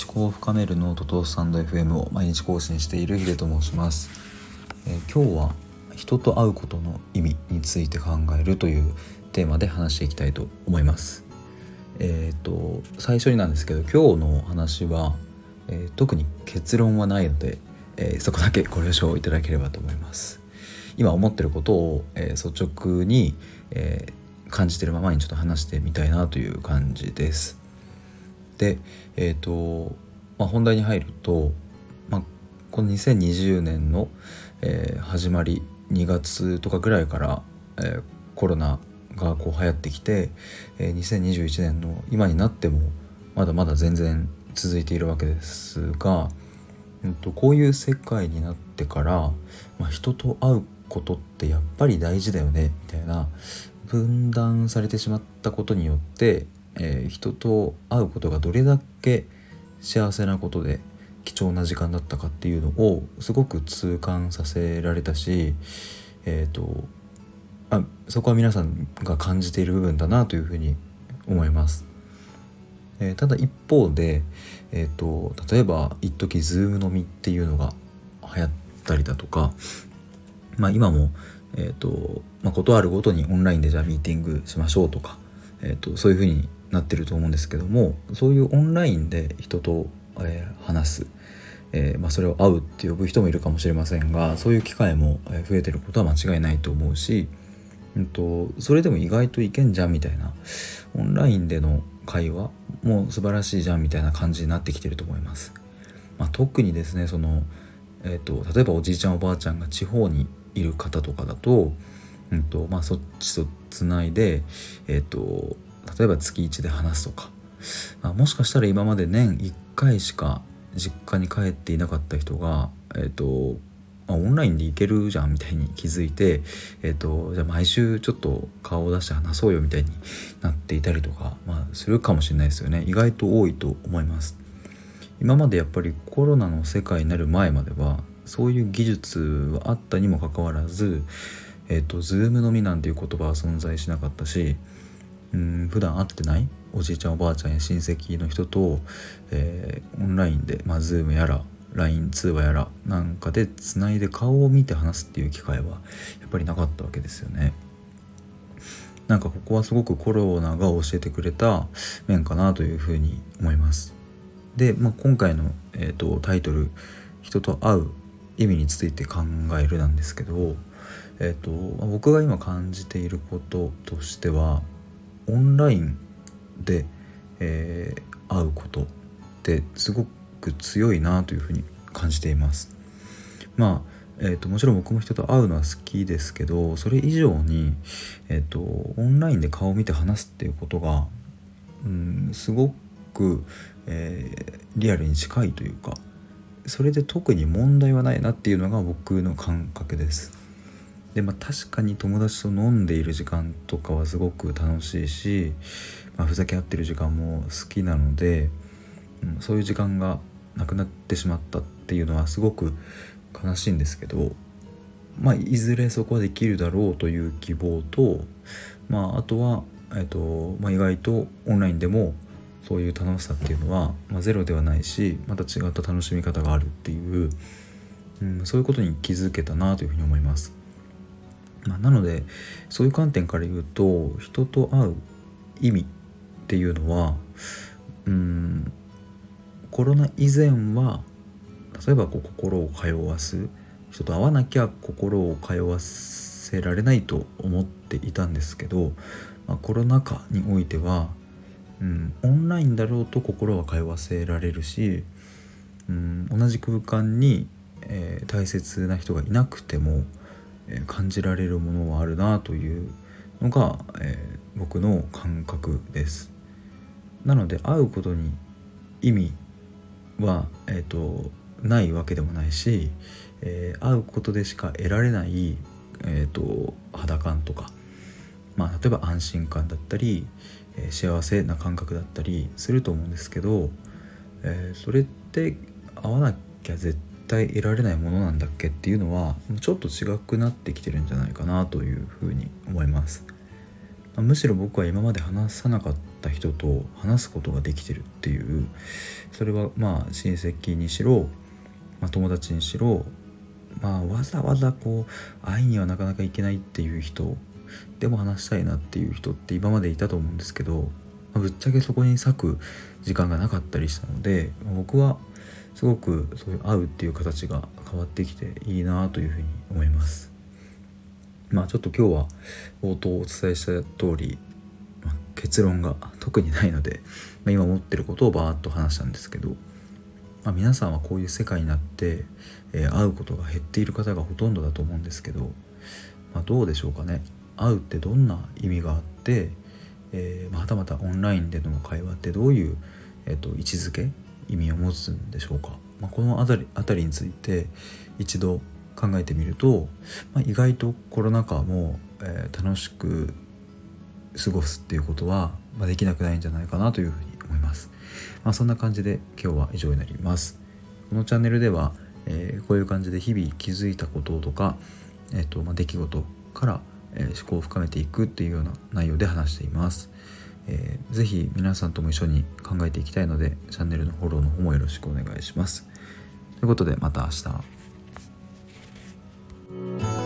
思考を深めるノートとスタンド FM を毎日更新しているヒデと申します、えー、今日は人と会うことの意味について考えるというテーマで話していきたいと思います。えっ、ー、と最初になんですけど今日の話は、えー、特に結論はないので、えそこだけご了承いただければと思います。今思ってることを、え率直に、え感じてるままにちょっと話してみたいなという感じです。でえっ、ー、と、まあ、本題に入ると、まあ、この2020年の、えー、始まり2月とかぐらいから、えー、コロナがこう流行ってきて、えー、2021年の今になってもまだまだ全然続いているわけですが、うん、とこういう世界になってから、まあ、人と会うことってやっぱり大事だよねみたいな分断されてしまったことによってえー、人と会うことがどれだけ幸せなことで貴重な時間だったかっていうのをすごく痛感させられたし、えーと、あそこは皆さんが感じている部分だなというふうに思います。えー、ただ一方で、えーと、例えば一時ズーム飲みっていうのが流行ったりだとか、まあ、今も、えーとまあ、ことあるごとにオンラインでじゃあミーティングしましょうとか、えーとそういうふうになってると思うんですけどもそういうオンラインで人と、えー、話す、えー、まあ、それを会うって呼ぶ人もいるかもしれませんがそういう機会も増えてることは間違いないと思うし、うんと、それでも意外といけんじゃんみたいなオンラインでの会話も素晴らしいじゃんみたいな感じになってきてると思います。まあ、特にですねその、えーと、例えばおじいちゃんおばあちゃんが地方にいる方とかだと,、うんとまあ、そっちとつないで、えーと例えば月1で話すとか、まあ、もしかしたら今まで年1回しか実家に帰っていなかった人が、えっ、ー、とまあ、オンラインで行けるじゃんみたいに気づいて、えっ、ー、とじゃあ毎週ちょっと顔を出して話そうよみたいになっていたりとか、まあ、するかもしれないですよね。意外と多いと思います。今までやっぱりコロナの世界になる前まではそういう技術はあったにもかかわらずえっ、ー、と Zoom のみなんていう言葉は存在しなかったしうん普段会ってない？おじいちゃんおばあちゃんや親戚の人と、えー、オンラインで、まあ、Zoom やら LINE 通話やらなんかでつないで顔を見て話すっていう機会はやっぱりなかったわけですよね。なんかここはすごくコロナが教えてくれた面かなというふうに思います。で、まあ、今回の、えーと、タイトル「人と会う意味について考える」なんですけど、えーと僕が今感じていることとしてはオンラインで、えー、会うことってすごく強いなというふうに感じています。まあえーと、もちろん僕も人と会うのは好きですけどそれ以上に、えーと、オンラインで顔を見て話すっていうことが、うん、すごく、えー、リアルに近いというかそれで特に問題はないなっていうのが僕の感覚です。でまあ確かに友達と飲んでいる時間とかはすごく楽しいし、まあ、ふざけ合ってる時間も好きなので、うん、そういう時間がなくなってしまったっていうのはすごく悲しいんですけど、まあ、いずれそこはできるだろうという希望と、まあ、あとは、えっとまあ、意外とオンラインでもそういう楽しさっていうのは、まあ、ゼロではないしまた違った楽しみ方があるっていう、うん、そういうことに気づけたなというふうに思います。まあ、なのでそういう観点から言うと人と会う意味っていうのはうんコロナ以前は例えばこう心を通わす人と会わなきゃ心を通わせられないと思っていたんですけど、まあ、コロナ禍においては、うん、オンラインだろうと心は通わせられるし、うん、同じ空間に、えー、大切な人がいなくても感じられるものはあるなというのが、えー、僕の感覚です。なので会うことに意味は、えーと、ないわけでもないし、えー、会うことでしか得られない、えーと、肌感とか、まあ、例えば安心感だったり、えー、幸せな感覚だったりすると思うんですけど、えそれって会わなきゃ絶対得られないものなんだっけっていうのはちょっと違くなってきてるんじゃないかなというふうに思います。むしろ僕は今まで話さなかった人と話すことができてるっていうそれはまあ親戚にしろ、まあ、友達にしろ、まあ、わざわざこう会いにはなかなか行けないっていう人でも話したいなっていう人って今までいたと思うんですけど、まあ、ぶっちゃけそこに割く時間がなかったりしたので僕はすごくそういう会うっていう形が変わってきていいなというふうに思います。まあちょっと今日は冒頭お伝えした通り、まあ、結論が特にないので、まあ、今思ってることをバーッと話したんですけど、まあ、皆さんはこういう世界になって、えー、会うことが減っている方がほとんどだと思うんですけど、まあ、どうでしょうかね会うってどんな意味があって、えー、またまたオンラインでの会話ってどういう、えーと、位置づけ意味を持つんでしょうか、まあ、この辺り辺りについて一度考えてみると、まあ、意外とコロナ禍も、えー、楽しく過ごすっていうことは、まあ、できなくないんじゃないかなというふうに思います。まあ、そんな感じで今日は以上になります。このチャンネルでは、えー、こういう感じで日々気づいたこととか、えーとまあ、出来事から、えー、思考を深めていくっていうような内容で話しています。えー、ぜひ皆さんとも一緒に考えていきたいのでチャンネルのフォローの方もよろしくお願いします。ということでまた明日。